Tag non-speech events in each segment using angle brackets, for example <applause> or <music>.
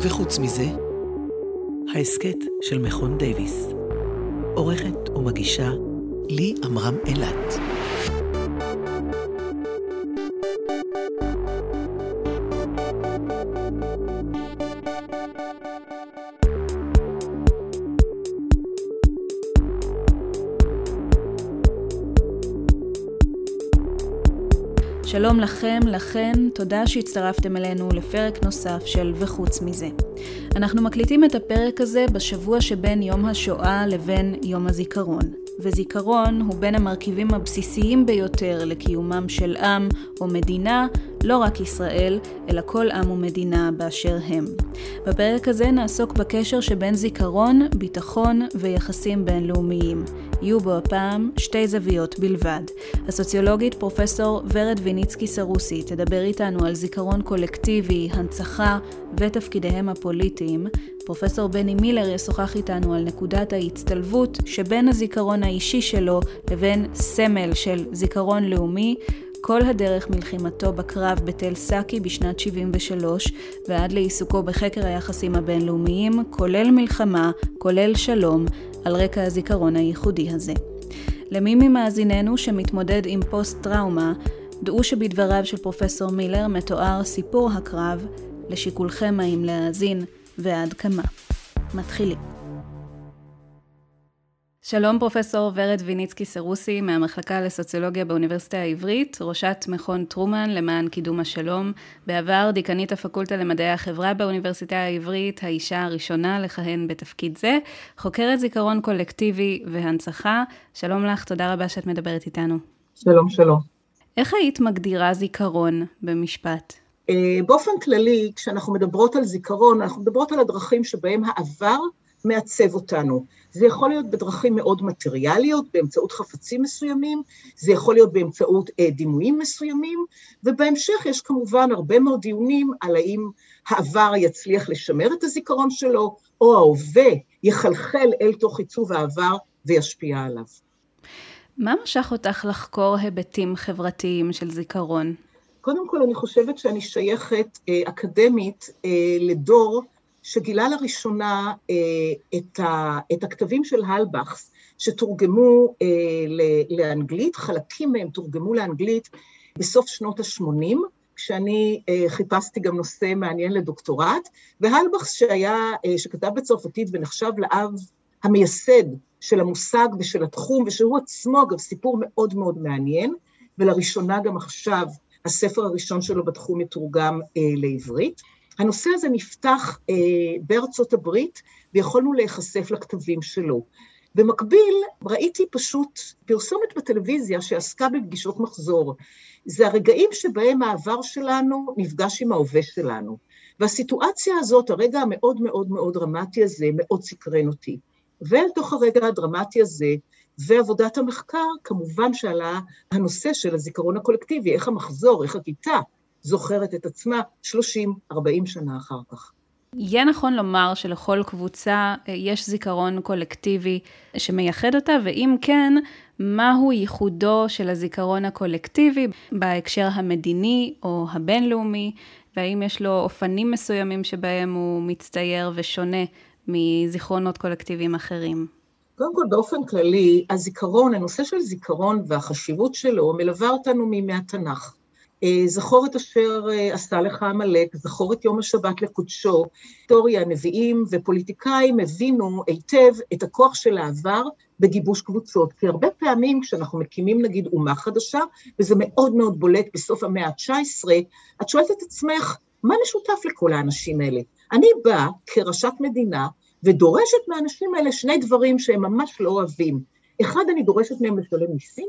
וחוץ מזה, ההסכת של מכון דייוויס. עורכת ומגישה לי עמרם אילת. שלום לכם, לכן, תודה שהצטרפתם אלינו לפרק נוסף של וחוץ מזה. אנחנו מקליטים את הפרק הזה בשבוע שבין יום השואה לבין יום הזיכרון. וזיכרון הוא בין המרכיבים הבסיסיים ביותר לקיומם של עם או מדינה, לא רק ישראל, אלא כל עם ומדינה באשר הם. בפרק הזה נעסוק בקשר שבין זיכרון, ביטחון ויחסים בינלאומיים. יהיו בו הפעם שתי זוויות בלבד. הסוציולוגית פרופסור ורד ויניצקי סרוסי תדבר איתנו על זיכרון קולקטיבי, הנצחה ותפקידיהם הפוליטיים. פרופסור בני מילר ישוחח איתנו על נקודת ההצטלבות שבין הזיכרון האישי שלו לבין סמל של זיכרון לאומי, כל הדרך מלחימתו בקרב בתל סאקי בשנת 73 ועד לעיסוקו בחקר היחסים הבינלאומיים, כולל מלחמה, כולל שלום, על רקע הזיכרון הייחודי הזה. למי ממאזיננו שמתמודד עם פוסט-טראומה, דעו שבדבריו של פרופסור מילר מתואר סיפור הקרב, לשיקולכם האם להאזין ועד כמה. מתחילים. שלום פרופסור ורד ויניצקי סרוסי מהמחלקה לסוציולוגיה באוניברסיטה העברית, ראשת מכון טרומן למען קידום השלום, בעבר דיקנית הפקולטה למדעי החברה באוניברסיטה העברית, האישה הראשונה לכהן בתפקיד זה, חוקרת זיכרון קולקטיבי והנצחה. שלום לך, תודה רבה שאת מדברת איתנו. שלום, שלום. איך היית מגדירה זיכרון במשפט? אה, באופן כללי, כשאנחנו מדברות על זיכרון, אנחנו מדברות על הדרכים שבהם העבר מעצב אותנו. זה יכול להיות בדרכים מאוד מטריאליות, באמצעות חפצים מסוימים, זה יכול להיות באמצעות אה, דימויים מסוימים, ובהמשך יש כמובן הרבה מאוד דיונים על האם העבר יצליח לשמר את הזיכרון שלו, או ההווה יחלחל אל תוך עיצוב העבר וישפיע עליו. מה משך אותך לחקור היבטים חברתיים של זיכרון? קודם כל, אני חושבת שאני שייכת אה, אקדמית אה, לדור שגילה לראשונה אה, את, ה, את הכתבים של הלבכס, שתורגמו אה, לאנגלית, חלקים מהם תורגמו לאנגלית בסוף שנות ה-80, כשאני אה, חיפשתי גם נושא מעניין לדוקטורט, והלבכס שהיה, אה, שכתב בצרפתית ונחשב לאב המייסד של המושג ושל התחום, ושהוא עצמו, אגב, סיפור מאוד מאוד מעניין, ולראשונה גם עכשיו הספר הראשון שלו בתחום מתורגם אה, לעברית. הנושא הזה נפתח אה, בארצות הברית, ויכולנו להיחשף לכתבים שלו. במקביל, ראיתי פשוט פרסומת בטלוויזיה שעסקה בפגישות מחזור. זה הרגעים שבהם העבר שלנו נפגש עם ההווה שלנו. והסיטואציה הזאת, הרגע המאוד מאוד מאוד דרמטי הזה, מאוד סקרן אותי. ואל תוך הרגע הדרמטי הזה, ועבודת המחקר, כמובן שעלה הנושא של הזיכרון הקולקטיבי, איך המחזור, איך הכיתה זוכרת את עצמה 30-40 שנה אחר כך. יהיה נכון לומר שלכל קבוצה אה, יש זיכרון קולקטיבי שמייחד אותה, ואם כן, מהו ייחודו של הזיכרון הקולקטיבי בהקשר המדיני או הבינלאומי, והאם יש לו אופנים מסוימים שבהם הוא מצטייר ושונה מזיכרונות קולקטיביים אחרים? קודם כל, באופן כללי, הזיכרון, הנושא של זיכרון והחשיבות שלו מלווה אותנו מימי התנ"ך. אה, זכור את אשר אה, עשה לך עמלק, זכור את יום השבת לקודשו. היסטוריה, נביאים ופוליטיקאים הבינו היטב את הכוח של העבר בגיבוש קבוצות. כי הרבה פעמים כשאנחנו מקימים נגיד אומה חדשה, וזה מאוד מאוד בולט בסוף המאה ה-19, את שואלת את עצמך, מה משותף לכל האנשים האלה? אני באה כראשת מדינה ודורשת מהאנשים האלה שני דברים שהם ממש לא אוהבים. אחד, אני דורשת מהם לשלם מיסים,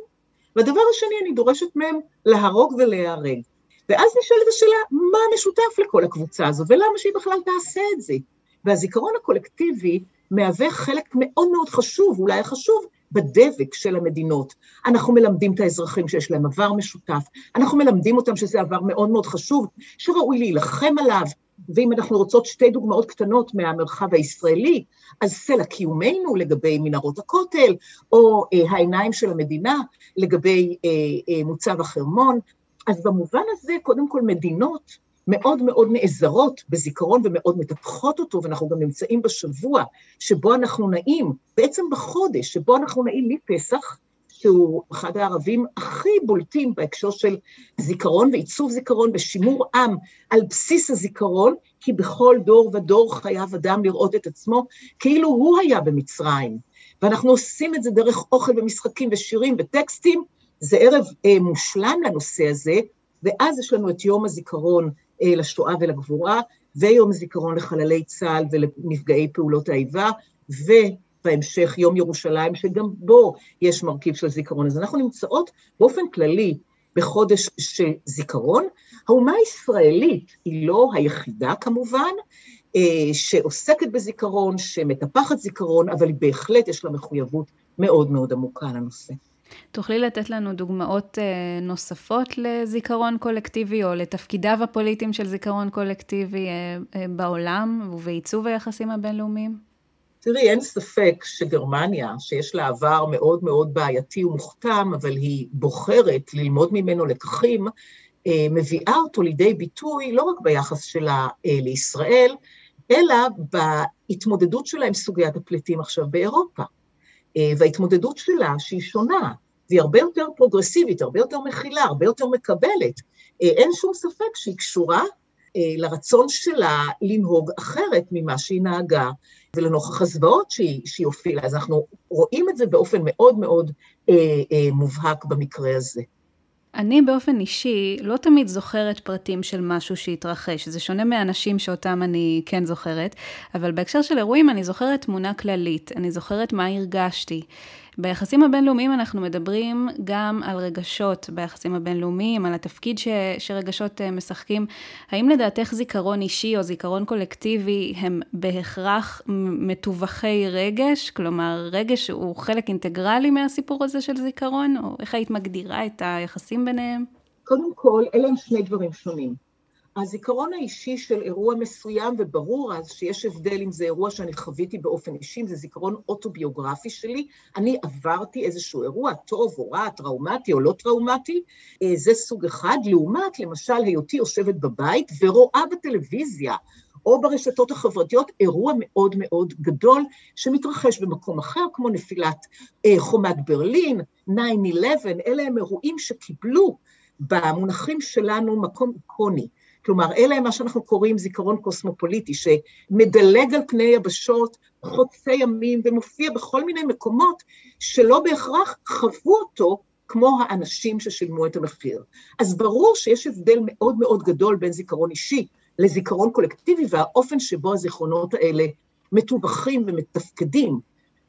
והדבר השני, אני דורשת מהם להרוג ולהיהרג. ואז נשאלת השאלה, מה משותף לכל הקבוצה הזו, ולמה שהיא בכלל תעשה את זה? והזיכרון הקולקטיבי מהווה חלק מאוד מאוד חשוב, אולי החשוב, בדבק של המדינות. אנחנו מלמדים את האזרחים שיש להם עבר משותף, אנחנו מלמדים אותם שזה עבר מאוד מאוד חשוב, שראוי להילחם עליו, ואם אנחנו רוצות שתי דוגמאות קטנות מהמרחב הישראלי, אז סלע קיומנו לגבי מנהרות הכותל, או אה, העיניים של המדינה לגבי אה, אה, מוצב החרמון. אז במובן הזה, קודם כל מדינות מאוד מאוד נעזרות בזיכרון ומאוד מטפחות אותו, ואנחנו גם נמצאים בשבוע שבו אנחנו נעים, בעצם בחודש שבו אנחנו נעים מפסח, שהוא אחד הערבים הכי בולטים בהקשר של זיכרון ועיצוב זיכרון ושימור עם על בסיס הזיכרון, כי בכל דור ודור חייב אדם לראות את עצמו כאילו הוא היה במצרים. ואנחנו עושים את זה דרך אוכל ומשחקים ושירים וטקסטים, זה ערב אה, מושלם לנושא הזה, ואז יש לנו את יום הזיכרון אה, לשואה ולגבורה, ויום הזיכרון לחללי צה"ל ולנפגעי פעולות האיבה, ובהמשך יום ירושלים, שגם בו יש מרכיב של זיכרון. אז אנחנו נמצאות באופן כללי בחודש של זיכרון. האומה הישראלית היא לא היחידה כמובן, אה, שעוסקת בזיכרון, שמטפחת זיכרון, אבל בהחלט יש לה מחויבות מאוד מאוד עמוקה לנושא. תוכלי לתת לנו דוגמאות אה, נוספות לזיכרון קולקטיבי, או לתפקידיו הפוליטיים של זיכרון קולקטיבי אה, בעולם ובעיצוב היחסים הבינלאומיים? תראי, אין ספק שגרמניה, שיש לה עבר מאוד מאוד בעייתי ומוכתם, אבל היא בוחרת ללמוד ממנו לקחים, מביאה אותו לידי ביטוי לא רק ביחס שלה לישראל, אלא בהתמודדות שלה עם סוגיית הפליטים עכשיו באירופה. וההתמודדות שלה, שהיא שונה, והיא הרבה יותר פרוגרסיבית, הרבה יותר מכילה, הרבה יותר מקבלת. אה, אין שום ספק שהיא קשורה אה, לרצון שלה לנהוג אחרת ממה שהיא נהגה, ולנוכח הזוועות שהיא, שהיא הופיעה. אז אנחנו רואים את זה באופן מאוד מאוד אה, אה, מובהק במקרה הזה. אני באופן אישי לא תמיד זוכרת פרטים של משהו שהתרחש, זה שונה מאנשים שאותם אני כן זוכרת, אבל בהקשר של אירועים אני זוכרת תמונה כללית, אני זוכרת מה הרגשתי. ביחסים הבינלאומיים אנחנו מדברים גם על רגשות ביחסים הבינלאומיים, על התפקיד ש, שרגשות אה, משחקים. האם לדעתך זיכרון אישי או זיכרון קולקטיבי הם בהכרח מתווכי רגש? כלומר, רגש הוא חלק אינטגרלי מהסיפור הזה של זיכרון? או איך היית מגדירה את היחסים ביניהם? קודם כל, אלה הם שני דברים שונים. הזיכרון האישי של אירוע מסוים, וברור אז שיש הבדל אם זה אירוע שאני חוויתי באופן אישי, אם זה זיכרון אוטוביוגרפי שלי, אני עברתי איזשהו אירוע טוב או רע, טראומטי או לא טראומטי, אה, זה סוג אחד, לעומת למשל היותי יושבת בבית ורואה בטלוויזיה או ברשתות החברתיות אירוע מאוד מאוד גדול שמתרחש במקום אחר, כמו נפילת אה, חומת ברלין, 9-11, אלה הם אירועים שקיבלו במונחים שלנו מקום איקוני. כלומר, אלה הם מה שאנחנו קוראים זיכרון קוסמופוליטי, שמדלג על פני יבשות, חוצי ימים, ומופיע בכל מיני מקומות שלא בהכרח חוו אותו כמו האנשים ששילמו את המחיר. אז ברור שיש הבדל מאוד מאוד גדול בין זיכרון אישי לזיכרון קולקטיבי, והאופן שבו הזיכרונות האלה מטווחים ומתפקדים.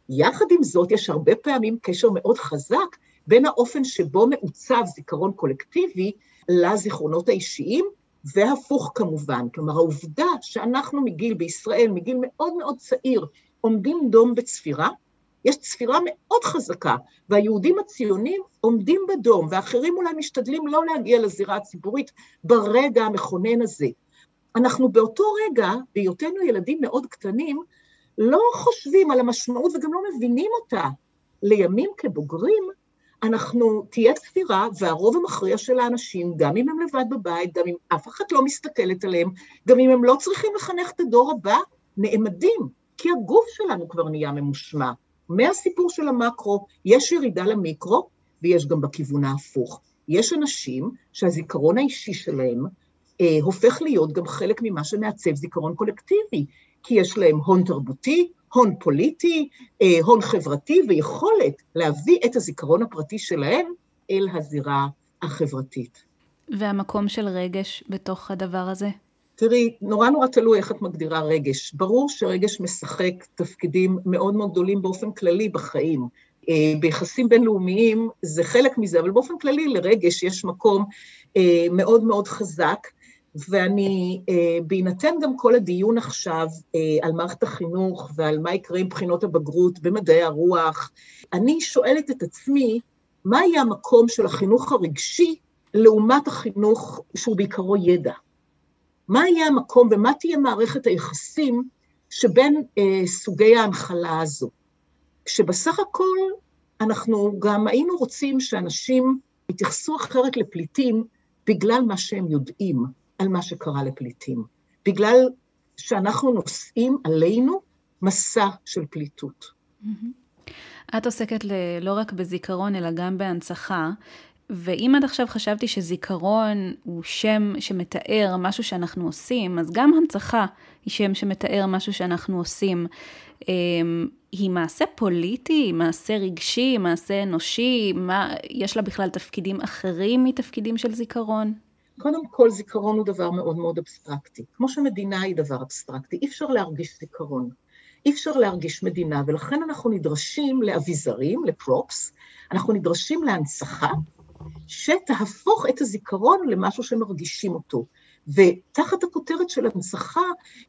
יחד עם זאת, יש הרבה פעמים קשר מאוד חזק בין האופן שבו מעוצב זיכרון קולקטיבי לזיכרונות האישיים, והפוך כמובן. כלומר, העובדה שאנחנו מגיל בישראל, מגיל מאוד מאוד צעיר, עומדים דום בצפירה, יש צפירה מאוד חזקה, והיהודים הציונים עומדים בדום, ואחרים אולי משתדלים לא להגיע לזירה הציבורית ברגע המכונן הזה. אנחנו באותו רגע, בהיותנו ילדים מאוד קטנים, לא חושבים על המשמעות וגם לא מבינים אותה. לימים כבוגרים, אנחנו, תהיה צפירה, והרוב המכריע של האנשים, גם אם הם לבד בבית, גם אם אף אחד לא מסתכלת עליהם, גם אם הם לא צריכים לחנך את הדור הבא, נעמדים, כי הגוף שלנו כבר נהיה ממושמע. מהסיפור של המקרו, יש ירידה למיקרו, ויש גם בכיוון ההפוך. יש אנשים שהזיכרון האישי שלהם אה, הופך להיות גם חלק ממה שמעצב זיכרון קולקטיבי, כי יש להם הון תרבותי, הון פוליטי, אה, הון חברתי ויכולת להביא את הזיכרון הפרטי שלהם אל הזירה החברתית. והמקום של רגש בתוך הדבר הזה? תראי, נורא נורא תלוי איך את מגדירה רגש. ברור שרגש משחק תפקידים מאוד מאוד גדולים באופן כללי בחיים. אה, ביחסים בינלאומיים זה חלק מזה, אבל באופן כללי לרגש יש מקום אה, מאוד מאוד חזק. ואני, אה, בהינתן גם כל הדיון עכשיו אה, על מערכת החינוך ועל מה יקרה עם בחינות הבגרות במדעי הרוח, אני שואלת את עצמי, מה יהיה המקום של החינוך הרגשי לעומת החינוך שהוא בעיקרו ידע? מה יהיה המקום ומה תהיה מערכת היחסים שבין אה, סוגי ההנחלה הזו. כשבסך הכל אנחנו גם היינו רוצים שאנשים יתייחסו אחרת לפליטים בגלל מה שהם יודעים על מה שקרה לפליטים, בגלל שאנחנו נושאים עלינו מסע של פליטות. את עוסקת לא רק בזיכרון, אלא גם בהנצחה, ואם עד עכשיו חשבתי שזיכרון הוא שם שמתאר משהו שאנחנו עושים, אז גם הנצחה היא שם שמתאר משהו שאנחנו עושים. אמ, היא מעשה פוליטי, מעשה רגשי, מעשה אנושי, מה, יש לה בכלל תפקידים אחרים מתפקידים של זיכרון? קודם כל, זיכרון הוא דבר מאוד מאוד אבסטרקטי. כמו שמדינה היא דבר אבסטרקטי, אי אפשר להרגיש זיכרון. אי אפשר להרגיש מדינה, ולכן אנחנו נדרשים לאביזרים, לפרופס, אנחנו נדרשים להנצחה, שתהפוך את הזיכרון למשהו שמרגישים אותו. ותחת הכותרת של הנצחה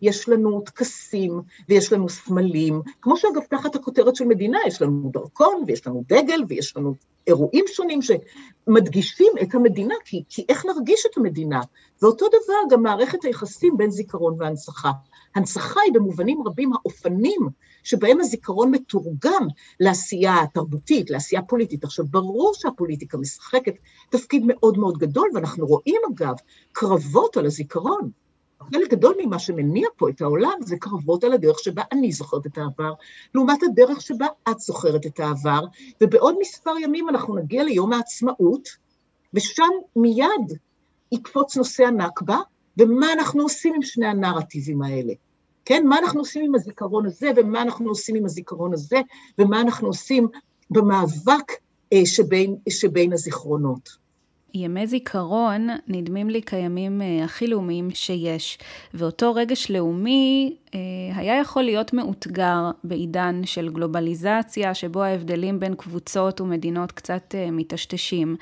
יש לנו טקסים ויש לנו סמלים, כמו שאגב תחת הכותרת של מדינה יש לנו דרכון ויש לנו דגל ויש לנו אירועים שונים שמדגישים את המדינה, כי, כי איך נרגיש את המדינה? ואותו דבר גם מערכת היחסים בין זיכרון והנצחה. הנצחה היא במובנים רבים האופנים שבהם הזיכרון מתורגם לעשייה תרבותית, לעשייה פוליטית. עכשיו, ברור שהפוליטיקה משחקת תפקיד מאוד מאוד גדול, ואנחנו רואים אגב קרבות על הזיכרון. חלק גדול ממה שמניע פה את העולם זה קרבות על הדרך שבה אני זוכרת את העבר, לעומת הדרך שבה את זוכרת את העבר, ובעוד מספר ימים אנחנו נגיע ליום העצמאות, ושם מיד יקפוץ נושא הנכבה, ומה אנחנו עושים עם שני הנרטיבים האלה. כן, מה אנחנו עושים עם הזיכרון הזה, ומה אנחנו עושים עם הזיכרון הזה, ומה אנחנו עושים במאבק אה, שבין, שבין הזיכרונות. ימי זיכרון נדמים לי כימים אה, הכי לאומיים שיש, ואותו רגש לאומי אה, היה יכול להיות מאותגר בעידן של גלובליזציה, שבו ההבדלים בין קבוצות ומדינות קצת אה, מטשטשים.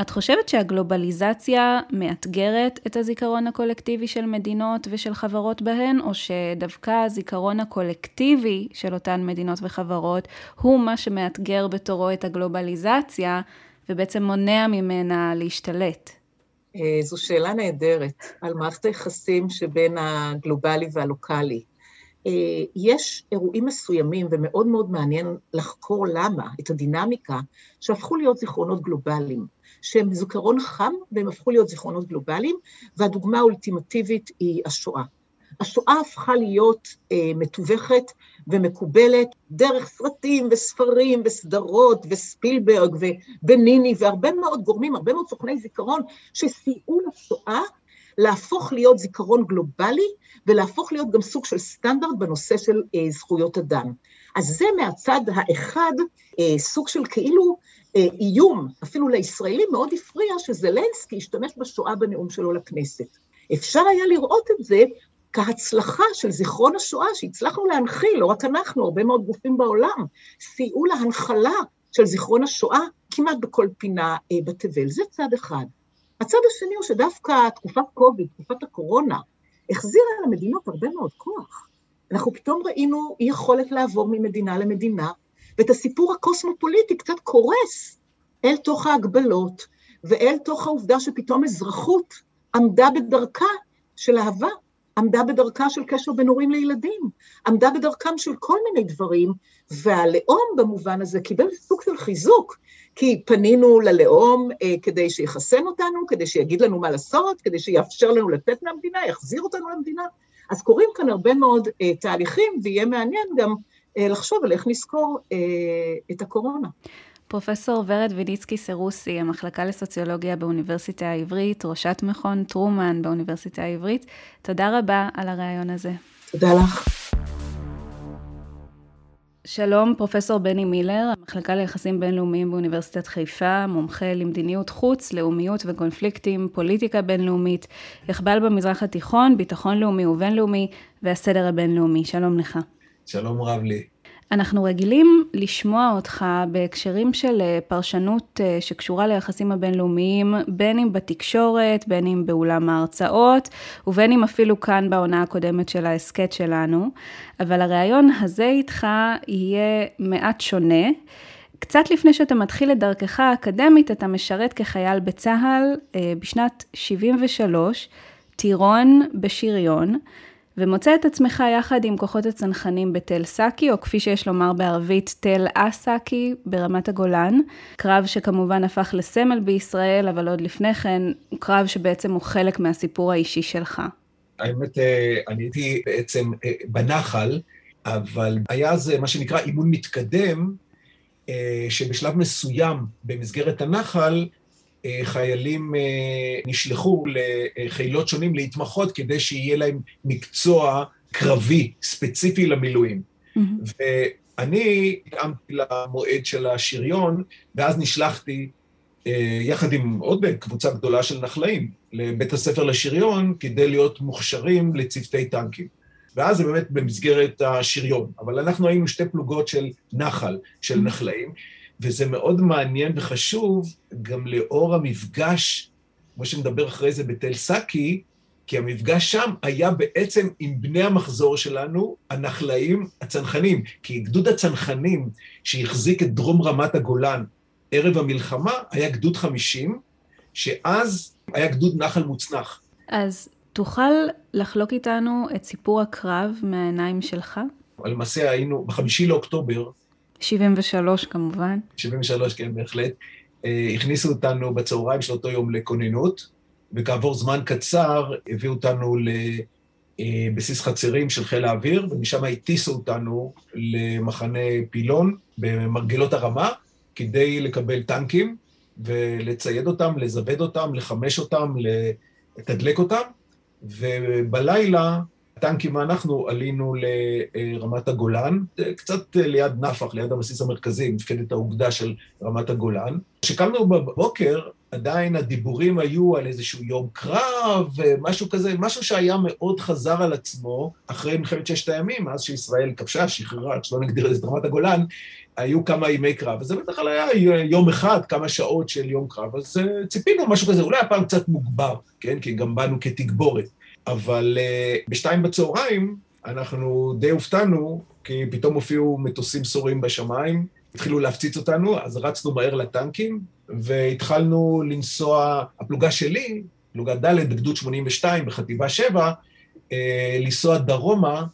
את חושבת שהגלובליזציה מאתגרת את הזיכרון הקולקטיבי של מדינות ושל חברות בהן, או שדווקא הזיכרון הקולקטיבי של אותן מדינות וחברות הוא מה שמאתגר בתורו את הגלובליזציה, ובעצם מונע ממנה להשתלט? אה, זו שאלה נהדרת על מערכת היחסים שבין הגלובלי והלוקאלי. אה, יש אירועים מסוימים, ומאוד מאוד מעניין לחקור למה, את הדינמיקה, שהפכו להיות זיכרונות גלובליים, שהם זיכרון חם והם הפכו להיות זיכרונות גלובליים, והדוגמה האולטימטיבית היא השואה. השואה הפכה להיות אה, מתווכת ומקובלת דרך סרטים וספרים וסדרות וספילברג ובניני והרבה מאוד גורמים, הרבה מאוד סוכני זיכרון שסייעו לשואה להפוך להיות זיכרון גלובלי ולהפוך להיות גם סוג של סטנדרט בנושא של אה, זכויות אדם. אז זה מהצד האחד אה, סוג של כאילו אה, איום, אפילו לישראלים מאוד הפריע שזלנסקי השתמש בשואה בנאום שלו לכנסת. אפשר היה לראות את זה כהצלחה של זיכרון השואה שהצלחנו להנחיל, לא רק אנחנו, הרבה מאוד גופים בעולם, סייעו להנחלה של זיכרון השואה כמעט בכל פינה אה, בתבל. זה צד אחד. הצד השני הוא שדווקא תקופת קוביד, תקופת הקורונה, החזירה למדינות הרבה מאוד כוח. אנחנו פתאום ראינו אי יכולת לעבור ממדינה למדינה, ואת הסיפור הקוסמופוליטי קצת קורס אל תוך ההגבלות, ואל תוך העובדה שפתאום אזרחות עמדה בדרכה של אהבה עמדה בדרכה של קשר בין הורים לילדים, עמדה בדרכם של כל מיני דברים, והלאום במובן הזה קיבל סוג של חיזוק, כי פנינו ללאום אה, כדי שיחסן אותנו, כדי שיגיד לנו מה לעשות, כדי שיאפשר לנו לצאת מהמדינה, יחזיר אותנו למדינה. אז קורים כאן הרבה מאוד אה, תהליכים, ויהיה מעניין גם אה, לחשוב על איך נזכור אה, את הקורונה. פרופסור ורד ויניצקי סרוסי, המחלקה לסוציולוגיה באוניברסיטה העברית, ראשת מכון טרומן באוניברסיטה העברית, תודה רבה על הריאיון הזה. תודה לך. שלום, פרופסור בני מילר, המחלקה ליחסים בינלאומיים באוניברסיטת חיפה, מומחה למדיניות חוץ, לאומיות וקונפליקטים, פוליטיקה בינלאומית, יחבל במזרח התיכון, ביטחון לאומי ובינלאומי והסדר הבינלאומי. שלום לך. שלום רב לי. אנחנו רגילים לשמוע אותך בהקשרים של אה, פרשנות אה, שקשורה ליחסים הבינלאומיים, בין אם בתקשורת, בין אם באולם ההרצאות, ובין אם אפילו כאן בעונה הקודמת של ההסכת שלנו, אבל הריאיון הזה איתך יהיה מעט שונה. קצת לפני שאתה מתחיל את דרכך האקדמית, אתה משרת כחייל בצה"ל אה, בשנת 73. טירון בשריון, ומוצא את עצמך יחד עם כוחות הצנחנים בתל סאקי, או כפי שיש לומר בערבית, תל אסאקי ברמת הגולן. קרב שכמובן הפך לסמל בישראל, אבל עוד לפני כן, הוא קרב שבעצם הוא חלק מהסיפור האישי שלך. האמת, אה, אני הייתי בעצם אה, בנחל, אבל היה זה מה שנקרא אימון מתקדם, אה, שבשלב מסוים במסגרת הנחל, חיילים נשלחו לחילות שונים להתמחות כדי שיהיה להם מקצוע קרבי ספציפי למילואים. Mm-hmm. ואני התאמתי למועד של השריון, ואז נשלחתי יחד עם עוד קבוצה גדולה של נחלאים לבית הספר לשריון כדי להיות מוכשרים לצוותי טנקים. ואז זה באמת במסגרת השריון. אבל אנחנו היינו שתי פלוגות של נחל, של נחלאים, וזה מאוד מעניין וחשוב גם לאור המפגש, כמו שנדבר אחרי זה בתל סאקי, כי המפגש שם היה בעצם עם בני המחזור שלנו, הנחלאים הצנחנים. כי גדוד הצנחנים שהחזיק את דרום רמת הגולן ערב המלחמה היה גדוד 50, שאז היה גדוד נחל מוצנח. אז תוכל לחלוק איתנו את סיפור הקרב מהעיניים שלך? למעשה היינו בחמישי לאוקטובר. 73 כמובן. 73, כן, בהחלט. אה, הכניסו אותנו בצהריים של אותו יום לכוננות, וכעבור זמן קצר הביאו אותנו לבסיס חצרים של חיל האוויר, ומשם הטיסו אותנו למחנה פילון במרגלות הרמה, כדי לקבל טנקים ולצייד אותם, לזווד אותם, לחמש אותם, לתדלק אותם, ובלילה הטנקים ואנחנו עלינו לרמת הגולן, קצת ליד נפח, ליד הבסיס המרכזי, מפקדת האוגדה של רמת הגולן. כשקמנו בבוקר, עדיין הדיבורים היו על איזשהו יום קרב, משהו כזה, משהו שהיה מאוד חזר על עצמו אחרי מלחמת ששת הימים, מאז שישראל כבשה, שחררה, שלא נגדיר את רמת הגולן, היו כמה ימי קרב, וזה בטח היה יום אחד, כמה שעות של יום קרב, אז אה, ציפינו משהו כזה, אולי הפעם קצת מוגבר, כן? כי גם באנו כתגבורת. אבל uh, בשתיים בצהריים אנחנו די הופתענו, כי פתאום הופיעו מטוסים סורים בשמיים, התחילו להפציץ אותנו, אז רצנו מהר לטנקים, והתחלנו לנסוע, הפלוגה שלי, פלוגה ד' בגדוד 82 בחטיבה 7, אה, לנסוע דרומה,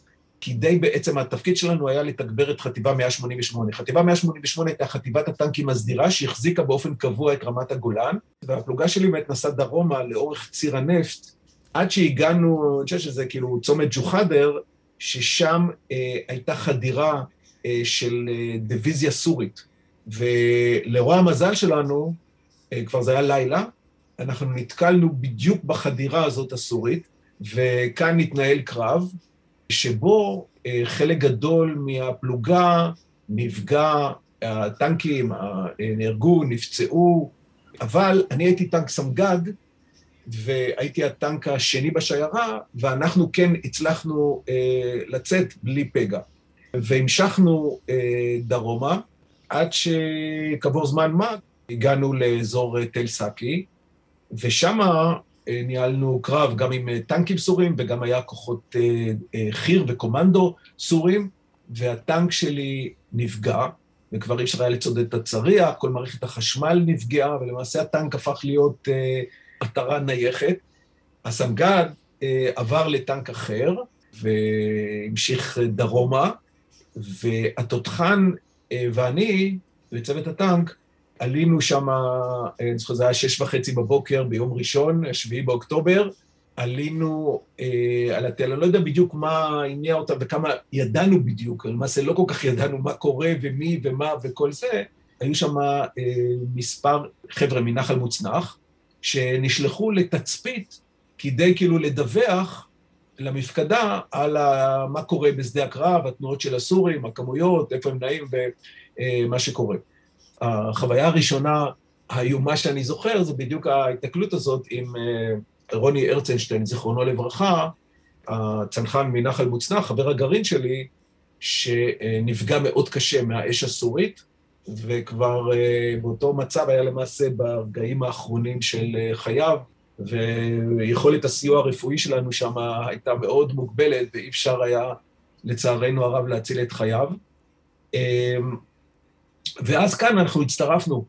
כדי בעצם, התפקיד שלנו היה לתגבר את חטיבה 188. חטיבה 188 הייתה חטיבת הטנקים הסדירה שהחזיקה באופן קבוע את רמת הגולן, והפלוגה שלי באמת נסעה דרומה לאורך ציר הנפט, עד שהגענו, אני חושב שזה כאילו צומת ג'וחדר, ששם אה, הייתה חדירה אה, של אה, דיוויזיה סורית. ולרוע המזל שלנו, אה, כבר זה היה לילה, אנחנו נתקלנו בדיוק בחדירה הזאת הסורית, וכאן התנהל קרב, שבו אה, חלק גדול מהפלוגה נפגע, הטנקים נהרגו, נפצעו, אבל אני הייתי טנק סמג"ד, והייתי הטנק השני בשיירה, ואנחנו כן הצלחנו אה, לצאת בלי פגע. והמשכנו אה, דרומה, עד שכעבור זמן מה הגענו לאזור תל סאקי, ושם אה, ניהלנו קרב גם עם אה, טנקים סורים וגם היה כוחות אה, חי"ר וקומנדו סורים, והטנק שלי נפגע, וכבר אי אפשר היה לצודד את הצריח, כל מערכת החשמל נפגעה, ולמעשה הטנק הפך להיות מטרה נייחת. הסמג"ד עבר לטנק אחר, והמשיך דרומה, והתותחן ואני, וצוות הטנק, עלינו שם, אני זוכר, זה היה שש וחצי בבוקר ביום ראשון, שביעי באוקטובר, עלינו אה, על התל, אני לא יודע בדיוק מה הניע אותם וכמה ידענו בדיוק, למעשה לא כל כך ידענו מה קורה ומי ומה וכל זה, היו שם אה, מספר חבר'ה מנחל מוצנח, שנשלחו לתצפית כדי כאילו לדווח למפקדה על ה, מה קורה בשדה הקרב, התנועות של הסורים, הכמויות, איפה הם נעים ומה שקורה. החוויה הראשונה האיומה שאני זוכר זה בדיוק ההתקלות הזאת עם אה, רוני הרצנשטיין, זיכרונו לברכה, הצנחן מנחל מוצנח, חבר הגרעין שלי, שנפגע מאוד קשה מהאש הסורית, וכבר אה, באותו מצב היה למעשה ברגעים האחרונים של אה, חייו, ויכולת הסיוע הרפואי שלנו שם הייתה מאוד מוגבלת, ואי אפשר היה, לצערנו הרב, להציל את חייו. ואז כאן אנחנו הצטרפנו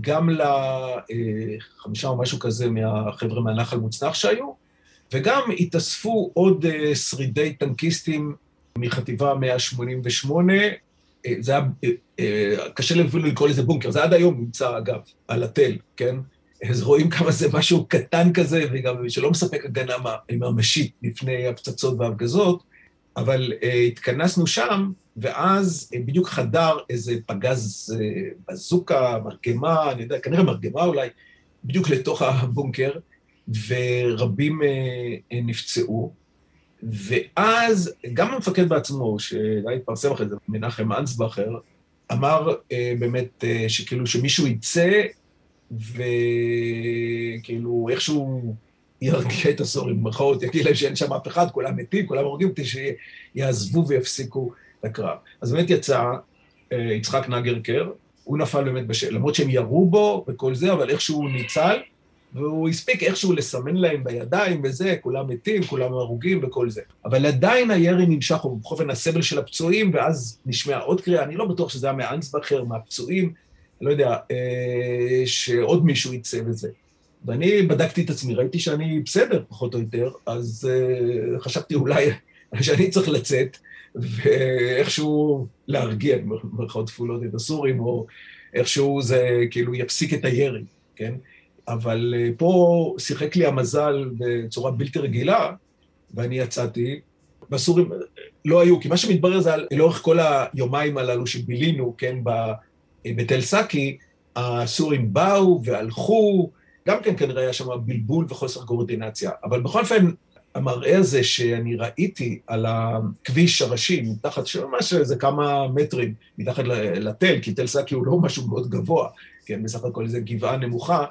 גם לחמישה או משהו כזה מהחבר'ה מהנחל מוצנח שהיו, וגם התאספו עוד uh, שרידי טנקיסטים מחטיבה 188, uh, זה היה, uh, uh, קשה אפילו לקרוא לזה בונקר, זה עד היום נמצא אגב, על התל, כן? אז רואים כמה זה משהו קטן כזה, וגם שלא מספק הגנה ממשית לפני הפצצות והפגזות, אבל התכנסנו שם, ואז בדיוק חדר איזה פגז בזוקה, מרגמה, אני יודע, כנראה מרגמה אולי, בדיוק לתוך הבונקר, ורבים נפצעו. ואז גם המפקד בעצמו, שאולי התפרסם אחרי זה, מנחם אנסבכר, אמר uh, באמת uh, שכאילו שמישהו יצא וכאילו איכשהו ירגיע את הסורים, במרכאות, יגיד להם שאין שם אף אחד, כולם מתים, כולם הורגים, כדי שיעזבו ויפסיקו את הקרב. אז באמת יצא אה, יצחק נגרקר, הוא נפל באמת בשל, למרות שהם ירו בו וכל זה, אבל איכשהו ניצל, והוא הספיק איכשהו לסמן להם בידיים וזה, כולם מתים, כולם הרוגים וכל זה. אבל עדיין הירי נמשך, הוא בחופן הסבל של הפצועים, ואז נשמעה עוד קריאה, אני לא בטוח שזה היה מאנסבכר, מהפצועים, לא יודע, אה, שעוד מישהו יצא וזה. ואני בדקתי את עצמי, ראיתי שאני בסדר, פחות או יותר, אז אה, חשבתי אולי <laughs> שאני צריך לצאת ואיכשהו להרגיע, במירכאות תפולות, את הסורים, או איכשהו זה כאילו יפסיק את הירי, כן? אבל אה, פה שיחק לי המזל בצורה בלתי רגילה, ואני יצאתי, והסורים לא היו, כי מה שמתברר זה לאורך כל היומיים הללו שבילינו, כן, בתל סאקי, הסורים באו והלכו, גם כן כנראה היה שם בלבול וחוסר קורדינציה. אבל בכל אופן, המראה הזה שאני ראיתי על הכביש הראשי, מתחת, שממש איזה כמה מטרים מתחת לתל, כי תל סאקי הוא לא משהו מאוד גבוה, כן, בסך הכל איזו גבעה נמוכה,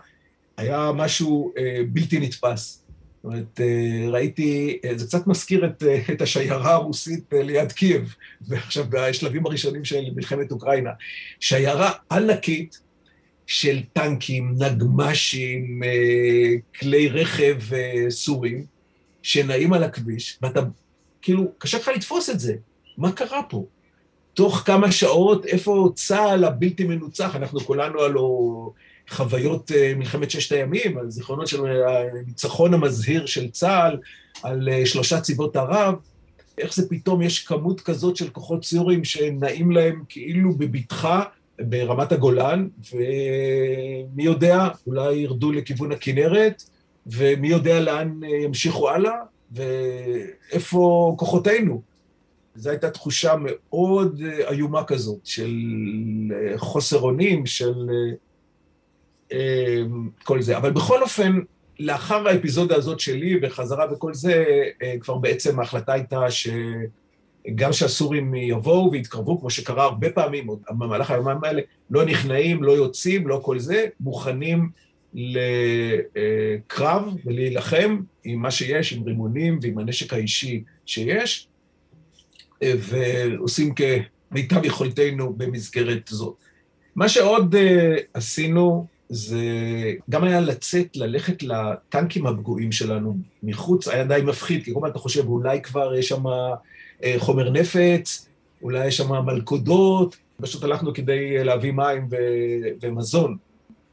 היה משהו אה, בלתי נתפס. זאת אומרת, אה, ראיתי, אה, זה קצת מזכיר את, אה, את השיירה הרוסית ליד קייב, <laughs> ועכשיו בשלבים הראשונים של מלחמת אוקראינה. שיירה ענקית של טנקים, נגמ"שים, כלי רכב סורים, שנעים על הכביש, ואתה, כאילו, קשה לך לתפוס את זה. מה קרה פה? תוך כמה שעות, איפה צה"ל הבלתי מנוצח? אנחנו כולנו הלוא... חוויות אה, מלחמת ששת הימים, על זיכרונות של הניצחון המזהיר של צה"ל, על אה, שלושה צבאות ערב, איך זה פתאום יש כמות כזאת של כוחות סיורים שנעים להם כאילו בבטחה ברמת הגולן, ומי יודע, אולי ירדו לכיוון הכנרת, ומי יודע לאן אה, ימשיכו הלאה, ואיפה כוחותינו. זו הייתה תחושה מאוד איומה כזאת, של חוסר אונים, של כל זה. אבל בכל אופן, לאחר האפיזודה הזאת שלי וחזרה וכל זה, אה, כבר בעצם ההחלטה הייתה שגם שהסורים יבואו ויתקרבו, כמו שקרה הרבה פעמים, עוד במהלך היומיים האלה, לא נכנעים, לא יוצאים, לא כל זה, מוכנים לקרב ולהילחם עם מה שיש, עם רימונים ועם הנשק האישי שיש, אה, ועושים כמיטב יכולתנו במסגרת זאת. מה שעוד אה, עשינו, זה גם היה לצאת, ללכת לטנקים הפגועים שלנו מחוץ, היה די מפחיד, כי כל הזמן אתה חושב, אולי כבר יש שם אה, חומר נפץ, אולי יש שם מלכודות, פשוט הלכנו כדי להביא מים ו- ומזון.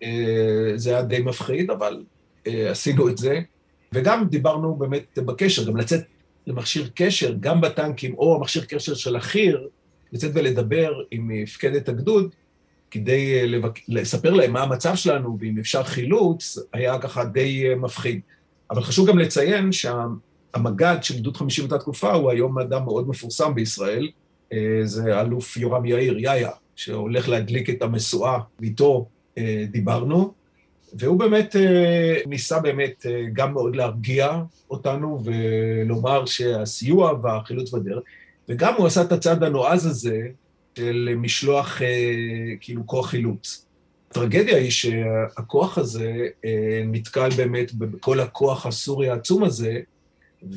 אה, זה היה די מפחיד, אבל אה, עשינו את זה. וגם דיברנו באמת בקשר, גם לצאת למכשיר קשר, גם בטנקים, או המכשיר קשר של החי"ר, לצאת ולדבר עם מפקדת הגדוד, כדי אה, לבק... לספר להם מה המצב שלנו, ואם אפשר חילוץ, היה ככה די אה, מפחיד. אבל חשוב גם לציין שהמג"ד של גדוד 50 באותה תקופה הוא היום אדם מאוד מפורסם בישראל, אה, זה אלוף יורם יאיר, יאיה, שהולך להדליק את המשואה, ואיתו דיברנו, והוא באמת ניסה באמת גם מאוד להרגיע אותנו ולומר שהסיוע והחילוץ בדרך, וגם הוא עשה את הצעד הנועז הזה, של משלוח אה, כאילו כוח חילוץ. הטרגדיה היא שהכוח הזה אה, נתקל באמת בכל הכוח הסורי העצום הזה,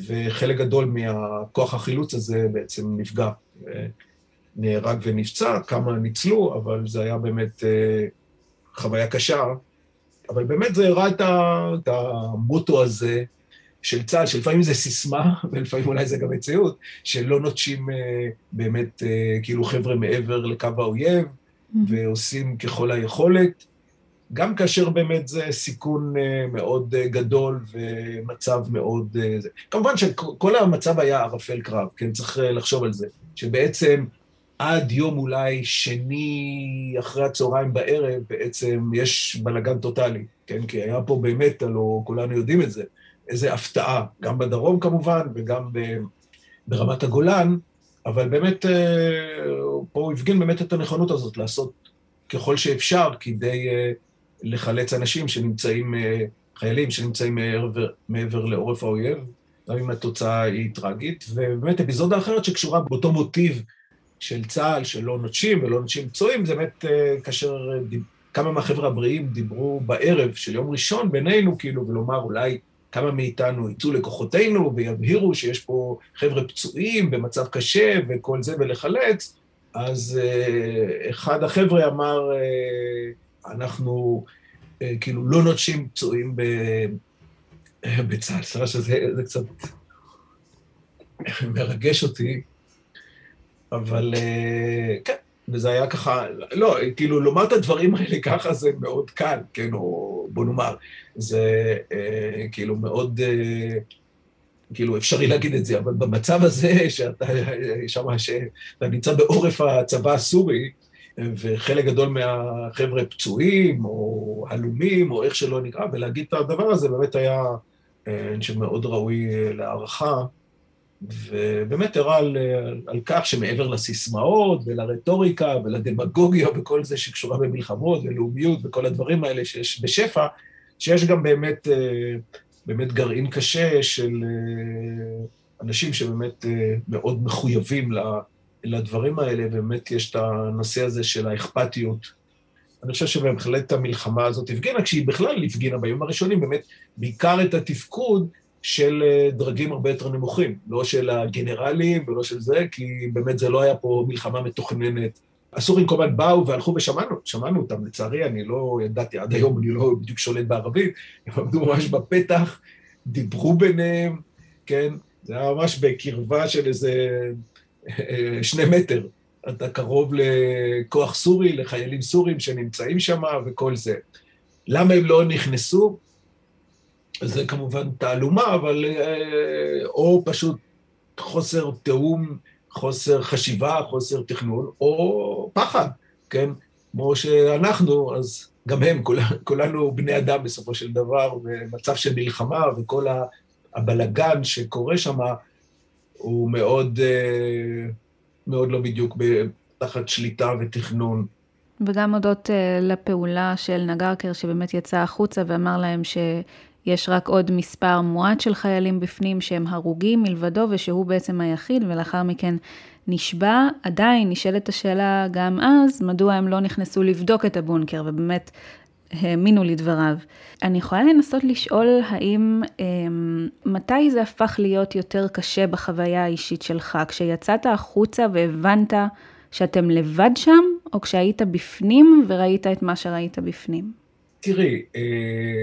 וחלק גדול מהכוח החילוץ הזה בעצם נפגע. נהרג ונפצע, כמה ניצלו, אבל זה היה באמת אה, חוויה קשה. אבל באמת זה הראה את המוטו הזה של צה"ל, שלפעמים זה סיסמה, <laughs> ולפעמים אולי זה גם מציאות, שלא נוטשים אה, באמת אה, כאילו חבר'ה מעבר לקו האויב, mm-hmm. ועושים ככל היכולת. גם כאשר באמת זה סיכון מאוד גדול ומצב מאוד... כמובן שכל המצב היה ערפל קרב, כן? צריך לחשוב על זה, שבעצם עד יום אולי שני אחרי הצהריים בערב, בעצם יש בלאגן טוטאלי, כן? כי היה פה באמת, הלוא כולנו יודעים את זה, איזו הפתעה, גם בדרום כמובן וגם ברמת הגולן, אבל באמת פה הוא הפגין באמת את הנכונות הזאת לעשות ככל שאפשר כדי לחלץ אנשים שנמצאים, חיילים שנמצאים מעבר, מעבר לעורף האויב, גם אם התוצאה היא טרגית, ובאמת אפיזודה אחרת שקשורה באותו מוטיב של צה"ל, שלא נוטשים ולא נוטשים פצועים, זה באמת כאשר כמה מהחבר'ה הבריאים דיברו בערב של יום ראשון בינינו, כאילו, ולומר אולי כמה מאיתנו יצאו לכוחותינו ויבהירו שיש פה חבר'ה פצועים במצב קשה וכל זה ולחלץ, אז אחד החבר'ה אמר, אנחנו כאילו לא נוטשים פצועים <laughs> בצה"ל, סליחה שזה קצת <laughs> מרגש אותי, אבל כן, וזה היה ככה, לא, כאילו לומר את הדברים האלה ככה זה מאוד קל, כן, או בוא נאמר, זה כאילו מאוד, כאילו אפשרי להגיד את זה, אבל במצב הזה שאתה שמה, שאתה נמצא בעורף הצבא הסורי, וחלק גדול מהחבר'ה פצועים, או הלומים, או איך שלא נקרא, ולהגיד את הדבר הזה באמת היה, אני חושב, מאוד ראוי להערכה. ובאמת הראה על, על כך שמעבר לסיסמאות ולרטוריקה ולדמגוגיה וכל זה שקשורה במלחמות ולאומיות וכל הדברים האלה שיש בשפע, שיש גם באמת, באמת גרעין קשה של אנשים שבאמת מאוד מחויבים לדברים האלה, ובאמת יש את הנושא הזה של האכפתיות. אני חושב שבהחלט המלחמה הזאת הפגינה, כשהיא בכלל הפגינה בימים הראשונים, באמת בעיקר את התפקוד של דרגים הרבה יותר נמוכים, לא של הגנרלים ולא של זה, כי באמת זה לא היה פה מלחמה מתוכננת. הסורים הזמן באו והלכו ושמענו, שמענו אותם, לצערי, אני לא ידעתי, עד היום אני לא בדיוק שולט בערבית, הם עמדו ממש בפתח, דיברו ביניהם, כן? זה היה ממש בקרבה של איזה שני מטר. אתה קרוב לכוח סורי, לחיילים סורים שנמצאים שם וכל זה. למה הם לא נכנסו? זה כמובן תעלומה, אבל או פשוט חוסר תיאום, חוסר חשיבה, חוסר תכנון, או פחד, כן? כמו שאנחנו, אז גם הם, כולנו, בני אדם בסופו של דבר, במצב של מלחמה, וכל הבלגן שקורה שם הוא מאוד, מאוד לא בדיוק תחת שליטה ותכנון. וגם הודות לפעולה של נגרקר, שבאמת יצא החוצה ואמר להם ש... יש רק עוד מספר מועט של חיילים בפנים שהם הרוגים מלבדו ושהוא בעצם היחיד ולאחר מכן נשבע. עדיין נשאלת השאלה גם אז, מדוע הם לא נכנסו לבדוק את הבונקר ובאמת האמינו לדבריו. אני יכולה לנסות לשאול האם, אה, מתי זה הפך להיות יותר קשה בחוויה האישית שלך? כשיצאת החוצה והבנת שאתם לבד שם, או כשהיית בפנים וראית את מה שראית בפנים? תראי,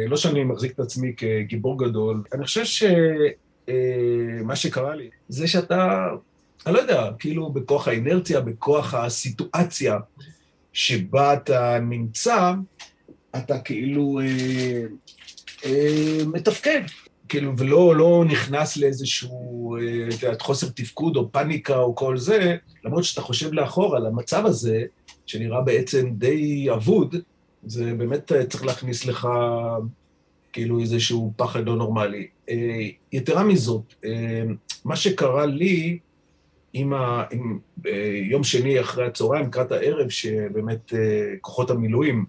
לא שאני מחזיק את עצמי כגיבור גדול, אני חושב שמה שקרה לי זה שאתה, אני לא יודע, כאילו בכוח האינרציה, בכוח הסיטואציה שבה אתה נמצא, אתה כאילו אה, אה, מתפקד, כאילו, ולא לא נכנס לאיזשהו, את יודעת, חוסר תפקוד או פאניקה או כל זה, למרות שאתה חושב לאחור על המצב הזה, שנראה בעצם די אבוד, זה באמת צריך להכניס לך כאילו איזשהו פחד לא נורמלי. יתרה מזאת, מה שקרה לי עם, ה, עם יום שני אחרי הצהריים, לקראת הערב, שבאמת כוחות המילואים